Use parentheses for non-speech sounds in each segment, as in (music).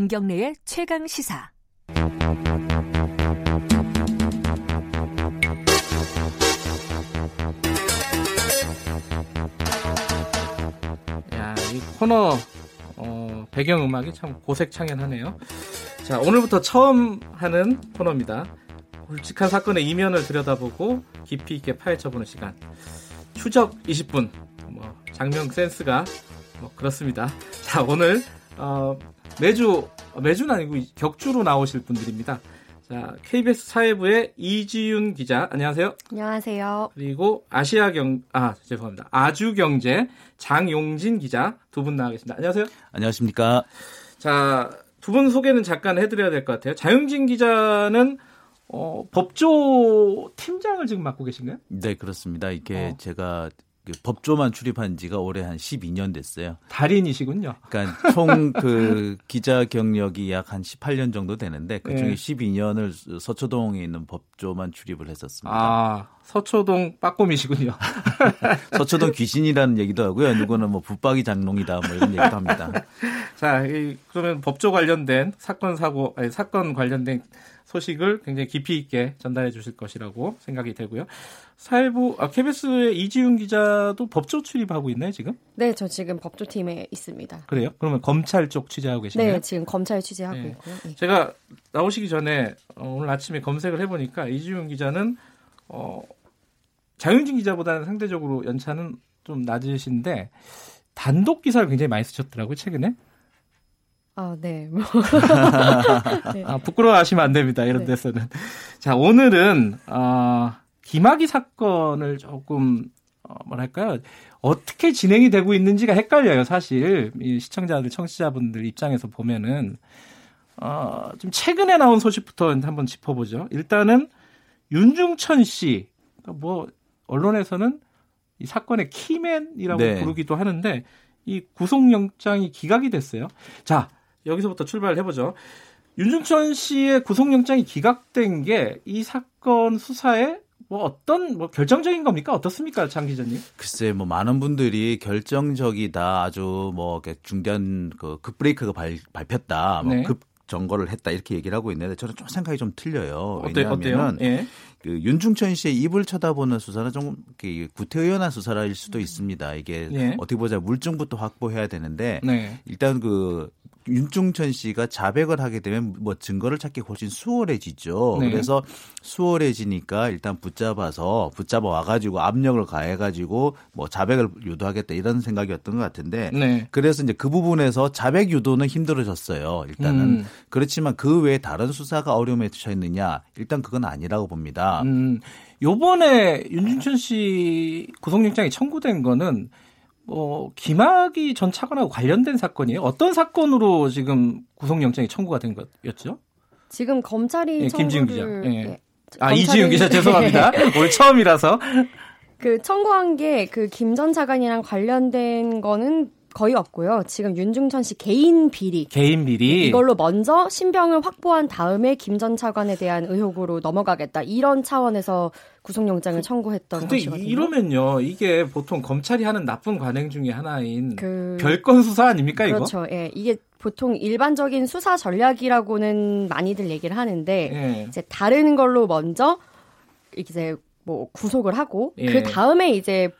김경래의 최강 시사. 야, 이 코너 어, 배경 음악이 참 고색창연하네요. 자, 오늘부터 처음 하는 코너입니다. 굵직한 사건의 이면을 들여다보고 깊이 있게 파헤쳐보는 시간. 추적 20분. 뭐 장면 센스가 뭐 그렇습니다. 자, 오늘 어, 매주 매주는 아니고 격주로 나오실 분들입니다. 자, KBS 사회부의 이지윤 기자, 안녕하세요. 안녕하세요. 그리고 아시아경, 아, 죄송합니다. 아주경제 장용진 기자 두 분 나와 계십니다. 안녕하세요. 안녕하십니까. 자, 두 분 소개는 잠깐 해드려야 될 것 같아요. 장용진 기자는 어, 법조 팀장을 지금 맡고 계신가요? 네, 그렇습니다. 이게 어. 제가 그 법조만 출입한 지가 올해 한 12년 됐어요. 달인이시군요. 그러니까 총 그 (laughs) 기자 경력이 약 한 18년 정도 되는데 그중에 네. 12년을 서초동에 있는 법조만 출입을 했었습니다. 아, 서초동 빠꼼이시군요. (laughs) 서초동 귀신이라는 얘기도 하고요. 누구는 뭐 붙박이 장롱이다 뭐 이런 얘기도 합니다. 자, 이, 그러면 법조 관련된 사건 사고, 아니, 사건 관련된 소식을 굉장히 깊이 있게 전달해 주실 것이라고 생각이 되고요. 사회부, 아, KBS의 이지윤 기자도 법조 출입하고 있나요, 지금? 네, 저 지금 법조팀에 있습니다. 그래요? 그러면 검찰 쪽 취재하고 계신가요? 네, 지금 검찰 취재하고 네. 있고요. 네. 제가 나오시기 전에 어, 오늘 아침에 검색을 해보니까 이지윤 기자는 어, 장윤진 기자보다는 상대적으로 연차는 좀 낮으신데 단독 기사를 굉장히 많이 쓰셨더라고요 최근에. 아, 네. (laughs) 뭐. 네. (laughs) 아, 부끄러워하시면 안 됩니다 이런 네. 데서는. 자 오늘은 어, 김학의 사건을 조금 어, 뭐랄까요 어떻게 진행이 되고 있는지가 헷갈려요 사실 이 시청자들 청취자분들 입장에서 보면은 어, 좀 최근에 나온 소식부터 한번 짚어보죠. 일단은 윤중천 씨, 그러니까 뭐 언론에서는 이 사건의 키맨이라고 네. 부르기도 하는데 이 구속영장이 기각이 됐어요. 자 여기서부터 출발을 해보죠. 윤중천 씨의 구속영장이 기각된 게 이 사건 수사에 뭐 어떤 뭐 결정적인 겁니까? 어떻습니까, 장 기자님? 글쎄 뭐 많은 분들이 결정적이다 아주 뭐 중대한 그 급브레이크가 발, 밟혔다 뭐 네. 급 점거를 했다 이렇게 얘기를 하고 있는데 저는 좀 생각이 좀 틀려요. 왜냐하면 예. 그 윤중천 씨의 입을 쳐다보는 수사는 좀 구태의연한 수사일 수도 있습니다. 이게 예. 어떻게 보자 물증부터 확보해야 되는데 네. 일단 그 윤중천 씨가 자백을 하게 되면 뭐 증거를 찾기 훨씬 수월해지죠. 네. 그래서 수월해지니까 일단 붙잡아서 붙잡아 와가지고 압력을 가해가지고 뭐 자백을 유도하겠다 이런 생각이었던 것 같은데 네. 그래서 이제 그 부분에서 자백 유도는 힘들어졌어요. 일단은 음. 그렇지만 그 외에 다른 수사가 어려움에 처했느냐 일단 그건 아니라고 봅니다. 음, 요번에 윤준천 씨 구속영장이 청구된 거는 뭐 김학의 전 차관하고 관련된 사건이에요. 어떤 사건으로 지금 구속영장이 청구가 된 거였죠? 지금 검찰이 예, 김지윤 기자. 예. 예. 아 검찰이- 이지윤 기자 (laughs) 죄송합니다. 오늘 처음이라서 그 청구한 게 그 김 전 차관이랑 관련된 거는 거의 없고요. 지금 윤중천 씨 개인 비리 개인 비리. 이걸로 먼저 신병을 확보한 다음에 김 전 차관에 대한 의혹으로 넘어가겠다. 이런 차원에서 구속영장을 청구했던 근데 것이거든요. 이러면요 이게 보통 검찰이 하는 나쁜 관행 중에 하나인 그 별건 수사 아닙니까 이거? 그렇죠. 예. 이게 보통 일반적인 수사 전략이라고는 많이들 얘기를 하는데 예. 이제 다른 걸로 먼저 이제 뭐 구속을 하고 예. 그 다음에 이제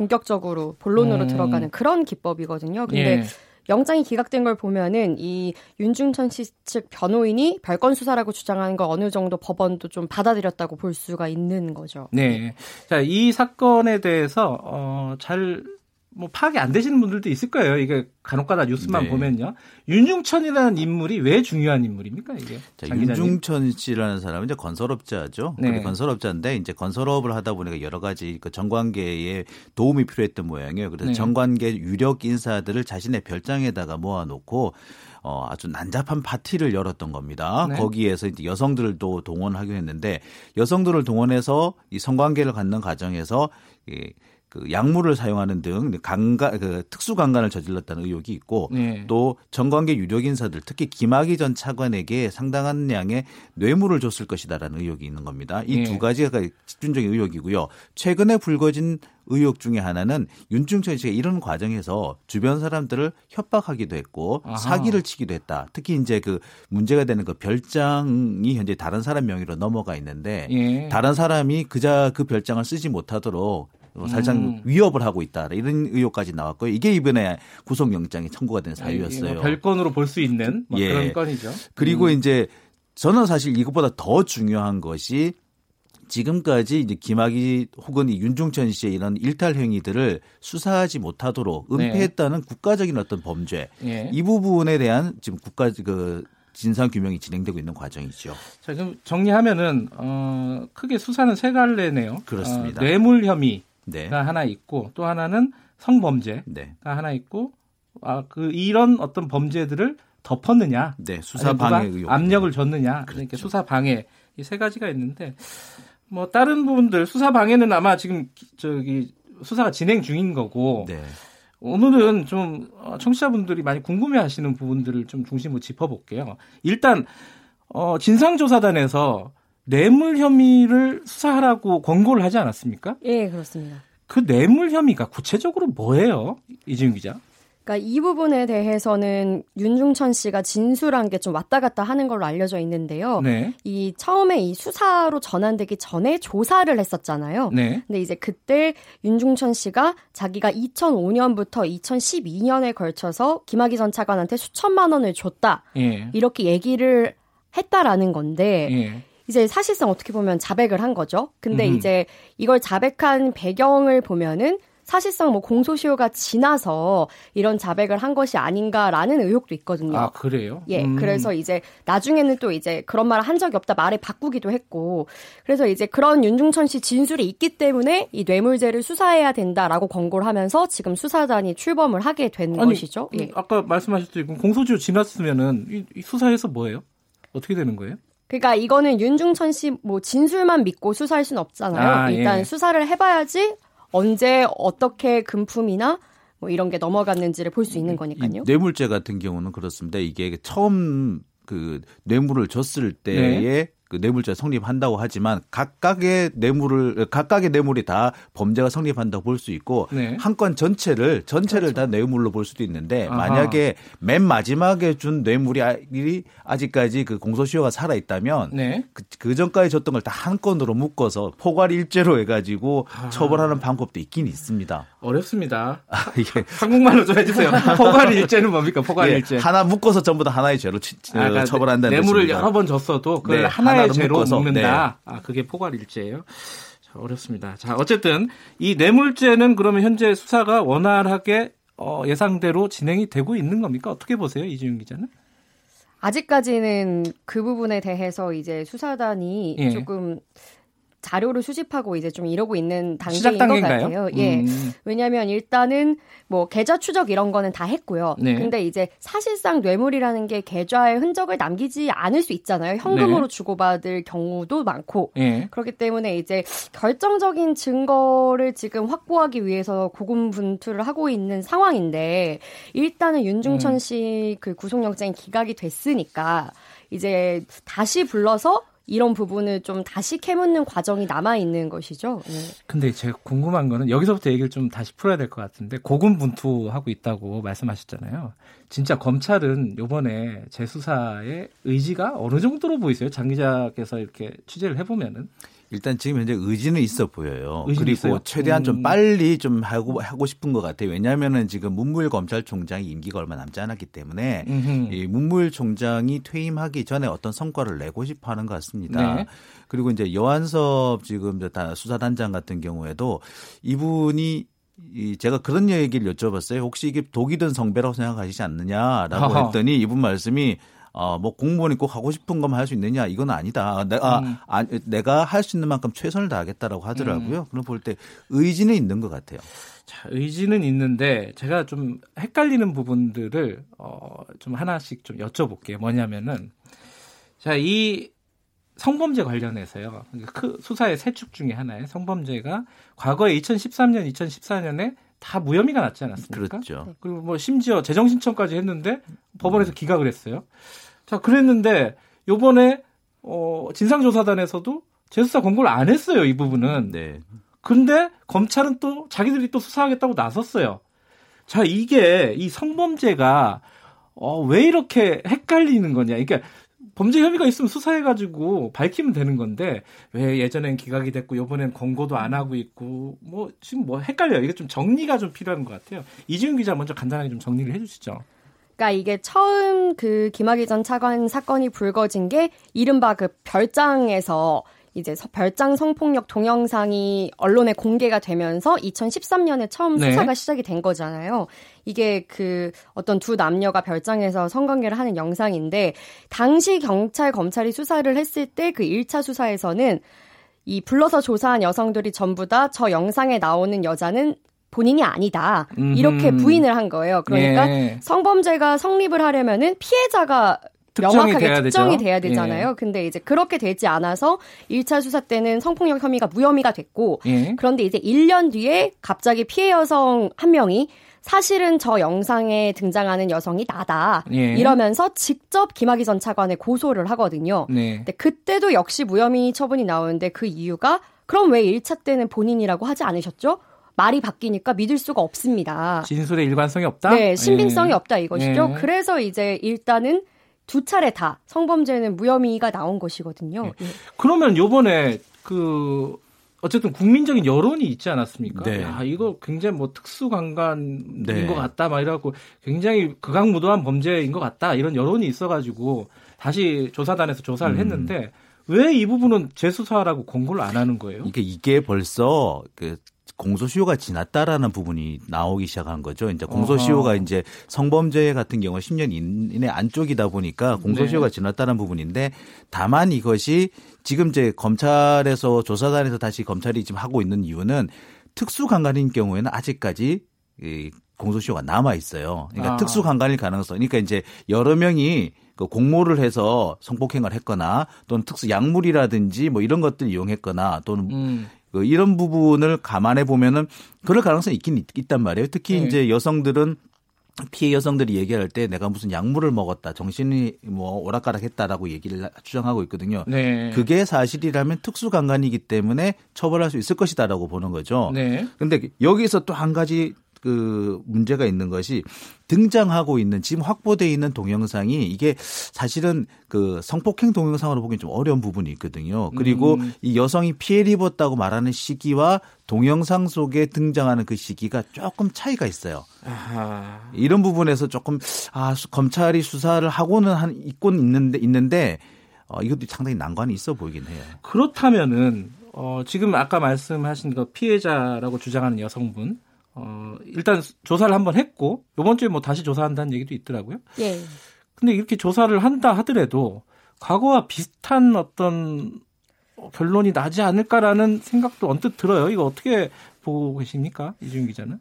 본격적으로 본론으로 음. 들어가는 그런 기법이거든요. 근데 예. 영장이 기각된 걸 보면은 이 윤중천 씨 측 변호인이 별건 수사라고 주장하는 걸 어느 정도 법원도 좀 받아들였다고 볼 수가 있는 거죠. 네. 자, 이 사건에 대해서, 어, 잘, 뭐, 파악이 안 되시는 분들도 있을 거예요. 이게 간혹가다 뉴스만 네. 보면요. 윤중천이라는 인물이 왜 중요한 인물입니까, 이게? 자? 윤중천 씨라는 사람은 이제 건설업자죠. 네. 건설업자인데 이제 건설업을 하다 보니까 여러 가지 그 정관계에 도움이 필요했던 모양이에요. 그래서 네. 정관계 유력 인사들을 자신의 별장에다가 모아놓고 어, 아주 난잡한 파티를 열었던 겁니다. 네. 거기에서 이제 여성들도 동원하기로 했는데 여성들을 동원해서 이 성관계를 갖는 과정에서 이 그 약물을 사용하는 등 강간 그 특수 강간을 저질렀다는 의혹이 있고 네. 또 정관계 유력 인사들 특히 김학의 전 차관에게 상당한 양의 뇌물을 줬을 것이다라는 의혹이 있는 겁니다. 이두 네. 가지가 집중적인 의혹이고요. 최근에 불거진 의혹 중에 하나는 윤중천 씨가 이런 과정에서 주변 사람들을 협박하기도 했고 아하. 사기를 치기도 했다. 특히 이제 그 문제가 되는 그 별장이 현재 다른 사람 명의로 넘어가 있는데 예. 다른 사람이 그자 그 별장을 쓰지 못하도록 어, 살짝 음. 위협을 하고 있다 이런 의혹까지 나왔고요. 이게 이번에 구속영장이 청구가 된 사유였어요. 뭐 별건으로 볼 수 있는 뭐 예. 그런 건이죠. 그리고 음. 이제 저는 사실 이것보다 더 중요한 것이 지금까지 이제 김학의 혹은 이 윤중천 씨의 이런 일탈 행위들을 수사하지 못하도록 네. 은폐했다는 국가적인 어떤 범죄 예. 이 부분에 대한 지금 국가 그 진상 규명이 진행되고 있는 과정이죠. 자, 그럼 정리하면은 어, 크게 수사는 세 갈래네요. 그렇습니다. 어, 뇌물 혐의가 네. 하나 있고 또 하나는 성범죄가 네. 하나 있고 아, 그 이런 어떤 범죄들을 덮었느냐? 네. 수사 방해 의혹. 압력을 줬느냐? 그러니까 그렇죠. 수사 방해 이 세 가지가 있는데 뭐 다른 부분들 수사 방해는 아마 지금 기- 저기 수사가 진행 중인 거고 네. 오늘은 좀 어, 청취자분들이 많이 궁금해하시는 부분들을 좀 중심으로 짚어볼게요. 일단 어, 진상조사단에서 뇌물 혐의를 수사하라고 권고를 하지 않았습니까? 예, 그렇습니다. 그 뇌물 혐의가 구체적으로 뭐예요, 이지윤 기자? 그러니까 이 부분에 대해서는 윤중천 씨가 진술한 게 좀 왔다 갔다 하는 걸로 알려져 있는데요. 네, 이 처음에 이 수사로 전환되기 전에 조사를 했었잖아요. 네, 근데 이제 그때 윤중천 씨가 자기가 2005년부터 2012년에 걸쳐서 김학의 전 차관한테 수천만 원을 줬다. 예, 이렇게 얘기를 했다라는 건데 예, 이제 사실상 어떻게 보면 자백을 한 거죠. 근데 음. 이제 이걸 자백한 배경을 보면은 사실상 뭐 공소시효가 지나서 이런 자백을 한 것이 아닌가라는 의혹도 있거든요. 아 그래요? 예, 음. 그래서 이제 나중에는 또 이제 그런 말을 한 적이 없다 말을 바꾸기도 했고, 그래서 이제 그런 윤중천 씨 진술이 있기 때문에 이 뇌물죄를 수사해야 된다라고 권고를 하면서 지금 수사단이 출범을 하게 된 아니, 것이죠. 예. 음, 아까 말씀하셨듯이 공소시효 지났으면은 이, 이 수사에서 뭐예요? 어떻게 되는 거예요? 그러니까 이거는 윤중천 씨 뭐 진술만 믿고 수사할 수는 없잖아요. 아, 일단 예. 수사를 해봐야지 언제 어떻게 금품이나 뭐 이런 게 넘어갔는지를 볼 수 있는 거니까요. 이 뇌물죄 같은 경우는 그렇습니다. 이게 처음 그 뇌물을 줬을 때에 네. 그 뇌물죄 성립한다고 하지만 각각의 뇌물을 각각의 뇌물이 다 범죄가 성립한다고 볼 수 있고 네. 한건 전체를 전체를 다 뇌물로 볼 수도 있는데 아하. 만약에 맨 마지막에 준 뇌물이 아- 이 아직까지 그 공소시효가 살아 있다면 네. 그, 그 전까지 줬던 걸 다 한 건으로 묶어서 포괄 일죄로 해가지고 아. 처벌하는 방법도 있긴 있습니다. 어렵습니다. 아, 이게 (laughs) 한국말로 좀 해주세요. 포괄 일죄는 뭡니까? 포괄 예, 일죄. 하나 묶어서 전부 다 하나의 죄로 치- 어, 아, 그러니까 처벌한다는 뇌물을. 여러 번 줬어도 그걸 네, 하나의 하나로 죄로 묶어서, 네. 묶는다. 아, 그게 포괄일죄예요. 자, 어렵습니다. 자, 어쨌든 이 뇌물죄는 그러면 현재 수사가 원활하게 어, 예상대로 진행이 되고 있는 겁니까? 어떻게 보세요, 이지윤 기자는? 아직까지는 그 부분에 대해서 이제 수사단이 예. 조금 자료를 수집하고 이제 좀 이러고 있는 단계인 것? 같아요. 예. 음, 왜냐하면 일단은 뭐 계좌 추적 이런 거는 다 했고요. 네. 근데 이제 사실상 뇌물이라는 게 계좌에 흔적을 남기지 않을 수 있잖아요. 현금으로 네. 주고받을 경우도 많고. 예. 그렇기 때문에 이제 결정적인 증거를 지금 확보하기 위해서 고군분투를 하고 있는 상황인데 일단은 윤중천 음. 씨그 구속영장이 기각이 됐으니까 이제 다시 불러서 이런 부분을 좀 다시 캐묻는 과정이 남아 있는 것이죠. 네. 근데 제가 궁금한 거는 여기서부터 얘기를 좀 다시 풀어야 될 것 같은데 고군분투하고 있다고 말씀하셨잖아요. 진짜 검찰은 요번에 재수사의 의지가 어느 정도로 보이세요? 장 기자께서 이렇게 취재를 해보면은 일단 지금 현재 의지는 있어 보여요. 그리고 있어요? 최대한 음. 좀 빨리 좀 하고 하고 싶은 것 같아요. 왜냐하면은 지금 문무일 검찰총장이 임기가 얼마 남지 않았기 때문에 음흠. 이 문무일 총장이 퇴임하기 전에 어떤 성과를 내고 싶어하는 것 같습니다. 네. 그리고 이제 여한섭 지금 수사단장 같은 경우에도 이분이 이 제가 그런 얘기를 여쭤봤어요. 혹시 이게 독이 든 성배라고 생각하시지 않느냐라고. 했더니 이분 말씀이 어, 뭐 공무원이 꼭 하고 싶은 것만 할 수 있느냐 이건 아니다. 내가 음. 아, 내가 할 수 있는 만큼 최선을 다하겠다라고 하더라고요. 그럼 볼 때 의지는 있는 것 같아요. 자, 의지는 있는데 제가 좀 헷갈리는 부분들을 어, 좀 하나씩 좀 여쭤볼게요. 뭐냐면은 자, 이 성범죄 관련해서요. 그 수사의 세 축 중에 하나의 성범죄가 과거에 2013년, 2014년에 다 무혐의가 났지 않았습니까? 그렇죠. 그리고 뭐 심지어 재정 신청까지 했는데 법원에서 기각을 했어요. 자, 그랬는데 요번에 어 진상조사단에서도 재수사 권고를 안 했어요, 이 부분은. 네. 근데 검찰은 또 자기들이 또 수사하겠다고 나섰어요. 자, 이게 이 성범죄가 어, 왜 이렇게 헷갈리는 거냐. 그러니까 범죄 혐의가 있으면 수사해가지고 밝히면 되는 건데 왜 예전엔 기각이 됐고 요번엔 권고도 안 하고 있고 뭐 지금 뭐 헷갈려요. 이게 좀 정리가 좀 필요한 것 같아요. 이지훈 기자 먼저 간단하게 좀 정리를 해주시죠. 그러니까 이게 처음 그 김학의 전 차관 사건이 불거진 게 이른바 그 별장에서 이제 별장 성폭력 동영상이 언론에 공개가 되면서 2013년에 처음 네. 수사가 시작이 된 거잖아요. 이게 그 어떤 두 남녀가 별장에서 성관계를 하는 영상인데 당시 경찰 검찰이 수사를 했을 때 그 1차 수사에서는 이 불러서 조사한 여성들이 전부 다 저 영상에 나오는 여자는 본인이 아니다. 이렇게. 부인을 한 거예요. 그러니까 예. 성범죄가 성립을 하려면은 피해자가 명확하게 돼야 특정이 되죠. 돼야 되잖아요. 예. 근데 이제 그렇게 되지 않아서 1차 수사 때는 성폭력 혐의가 무혐의가 됐고 예. 그런데 이제 1년 뒤에 갑자기 피해 여성 한 명이 사실은 저 영상에 등장하는 여성이 나다. 예. 이러면서 직접 김학의 전 차관에 고소를 하거든요. 네. 근데 그때도 역시 무혐의 처분이 나오는데 그 이유가 그럼 왜 1차 때는 본인이라고 하지 않으셨죠? 말이 바뀌니까 믿을 수가 없습니다. 진술의 일관성이 없다. 네, 신빙성이 예. 없다 이것이죠. 예. 그래서 이제 일단은 두 차례 다 성범죄는 무혐의가 나온 것이거든요. 예. 그러면 요번에 그 어쨌든 국민적인 여론이 있지 않았습니까? 네. 야, 이거 굉장히 뭐 특수강간인 네. 것 같다, 막 이래갖고 굉장히 극악무도한 범죄인 것 같다, 이런 여론이 있어가지고 다시 조사단에서 조사를 음. 했는데 왜 이 부분은 재수사라고 권고를 안 하는 거예요? 이게 이게 벌써 그 공소시효가 지났다라는 부분이 나오기 시작한 거죠. 이제 공소시효가 어허. 이제 성범죄 같은 경우 10년 이내 안쪽이다 보니까 공소시효가 네. 지났다는 부분인데 다만 이것이 지금 이제 검찰에서 조사단에서 다시 검찰이 지금 하고 있는 이유는 특수강간인 경우에는 아직까지 이 공소시효가 남아 있어요. 그러니까 아. 특수강간일 가능성. 그러니까 이제 여러 명이 그 공모를 해서 성폭행을 했거나 또는 특수 약물이라든지 뭐 이런 것들 이용했거나 또는 음, 그 이런 부분을 감안해 보면은 그럴 가능성이 있긴 있, 있단 말이에요. 특히 네. 이제 여성들은 피해 여성들이 얘기할 때 내가 무슨 약물을 먹었다, 정신이 뭐 오락가락했다라고 얘기를 주장하고 있거든요. 네. 그게 사실이라면 특수 강간이기 때문에 처벌할 수 있을 것이다라고 보는 거죠. 네. 근데 여기서 또 한 가지 그 문제가 있는 것이 등장하고 있는 지금 확보돼 있는 동영상이 이게 사실은 그 성폭행 동영상으로 보기엔 좀 어려운 부분이 있거든요. 그리고 음. 이 여성이 피해를 입었다고 말하는 시기와 동영상 속에 등장하는 그 시기가 조금 차이가 있어요. 아하. 이런 부분에서 조금 아 수- 검찰이 수사를 하고는 한 있곤 있는데 있는데 어, 이것도 상당히 난관이 있어 보이긴 해요. 그렇다면은 어, 지금 아까 말씀하신 그 피해자라고 주장하는 여성분 어, 일단 조사를 한번 했고 이번 주에 뭐 다시 조사한다는 얘기도 있더라고요. 예. 근데 이렇게 조사를 한다 하더라도 과거와 비슷한 어떤 결론이 나지 않을까라는 생각도 언뜻 들어요. 이거 어떻게 보고 계십니까? 이준 기자는?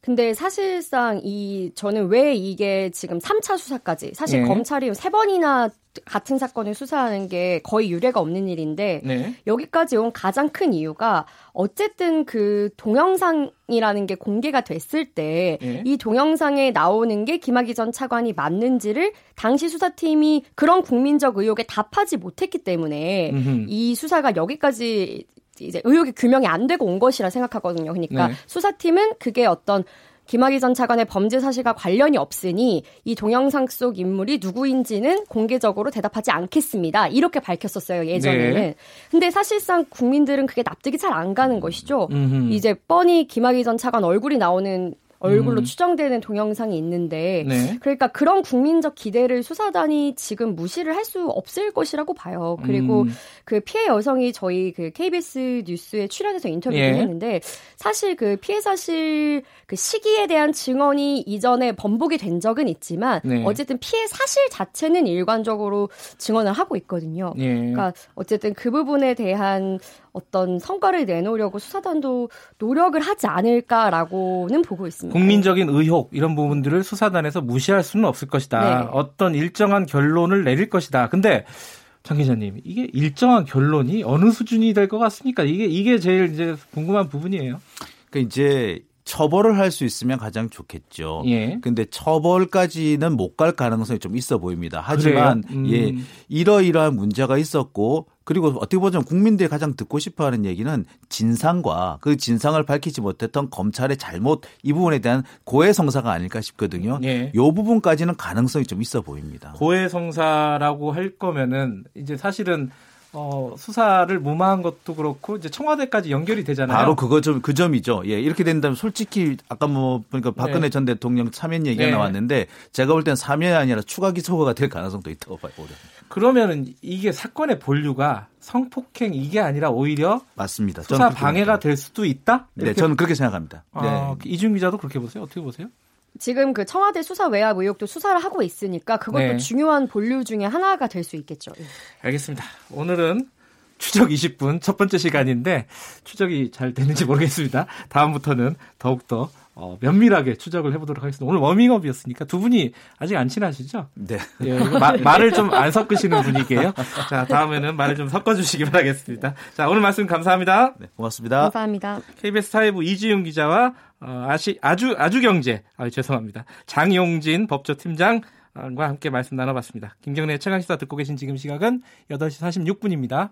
근데 사실상 이 저는 왜 이게 지금 3차 수사까지 사실 예. 검찰이 세 번이나 같은 사건을 수사하는 게 거의 유례가 없는 일인데 네. 여기까지 온 가장 큰 이유가 어쨌든 그 동영상이라는 게 공개가 됐을 때이 예. 동영상에 나오는 게 김학의 전 차관이 맞는지를 당시 수사팀이 그런 국민적 의혹에 답하지 못했기 때문에 음흠. 이 수사가 여기까지 이제 의혹이 규명이 안 되고 온 것이라 생각하거든요. 그러니까 네. 수사팀은 그게 어떤 김학의 전 차관의 범죄 사실과 관련이 없으니 이 동영상 속 인물이 누구인지는 공개적으로 대답하지 않겠습니다. 이렇게 밝혔었어요, 예전에는. 네. 근데 사실상 국민들은 그게 납득이 잘 안 가는 것이죠. 음흠. 이제 뻔히 김학의 전 차관 얼굴이 나오는 얼굴로 음. 추정되는 동영상이 있는데 네. 그러니까 그런 국민적 기대를 수사단이 지금 무시를 할 수 없을 것이라고 봐요. 그리고 음. 그 피해 여성이 저희 그 KBS 뉴스에 출연해서 인터뷰를 예. 했는데 사실 그 피해 사실 그 시기에 대한 증언이 이전에 번복이 된 적은 있지만 네. 어쨌든 피해 사실 자체는 일관적으로 증언을 하고 있거든요. 예. 그러니까 어쨌든 그 부분에 대한 어떤 성과를 내놓으려고 수사단도 노력을 하지 않을까라고는 보고 있습니다. 국민적인 의혹 이런 부분들을 수사단에서 무시할 수는 없을 것이다. 네. 어떤 일정한 결론을 내릴 것이다. 근데 장 기자님, 이게 일정한 결론이 어느 수준이 될 것 같습니까? 이게 이게 제일 이제 궁금한 부분이에요. 그러니까 이제 처벌을 할 수 있으면 가장 좋겠죠. 예. 근데 처벌까지는 못 갈 가능성이 좀 있어 보입니다. 하지만 음. 예, 이러이러한 문제가 있었고 그리고 어떻게 보자면 국민들이 가장 듣고 싶어 하는 얘기는 진상과 그 진상을 밝히지 못했던 검찰의 잘못 이 부분에 대한 고해성사가 아닐까 싶거든요. 예. 이 부분까지는 가능성이 좀 있어 보입니다. 고해성사라고 할 거면은 이제 사실은 어, 수사를 무마한 것도 그렇고 이제 청와대까지 연결이 되잖아요. 바로 그거 좀 그 점이죠. 예, 이렇게 된다면 솔직히 아까 뭐 보니까 박근혜 네. 전 대통령 사면 얘기가 네. 나왔는데 제가 볼 땐 사면이 아니라 추가 기소가 될 가능성도 있다고 봐요. 그러면은 이게 사건의 본류가 성폭행 이게 아니라 오히려 맞습니다. 수사 방해가. 될 수도 있다? 네, 저는 그렇게 생각합니다. 아, 네. 이준 기자도 그렇게 보세요? 어떻게 보세요? 지금 그 청와대 수사 외압 의혹도 수사를 하고 있으니까 그것도 네. 중요한 본류 중에 하나가 될 수 있겠죠. 예. 알겠습니다. 오늘은 추적 20분 첫 번째 시간인데 추적이 잘 되는지 모르겠습니다. 다음부터는 더욱더 어, 면밀하게 추적을 해보도록 하겠습니다. 오늘 워밍업이었으니까 두 분이 아직 안 친하시죠? 네. 예, 마- 말을 좀 안 섞으시는 분위기예요. 자, 다음에는 말을 좀 섞어주시기 바라겠습니다. 자, 오늘 말씀 감사합니다. 네, 고맙습니다. 감사합니다. KBS 타이브 이지윤 기자와 어, 아시, 아주 아주 경제 아 죄송합니다 장용진 법조팀장과 함께 말씀 나눠봤습니다. 김경래 최강시사 듣고 계신 지금 시각은 8시 46분입니다.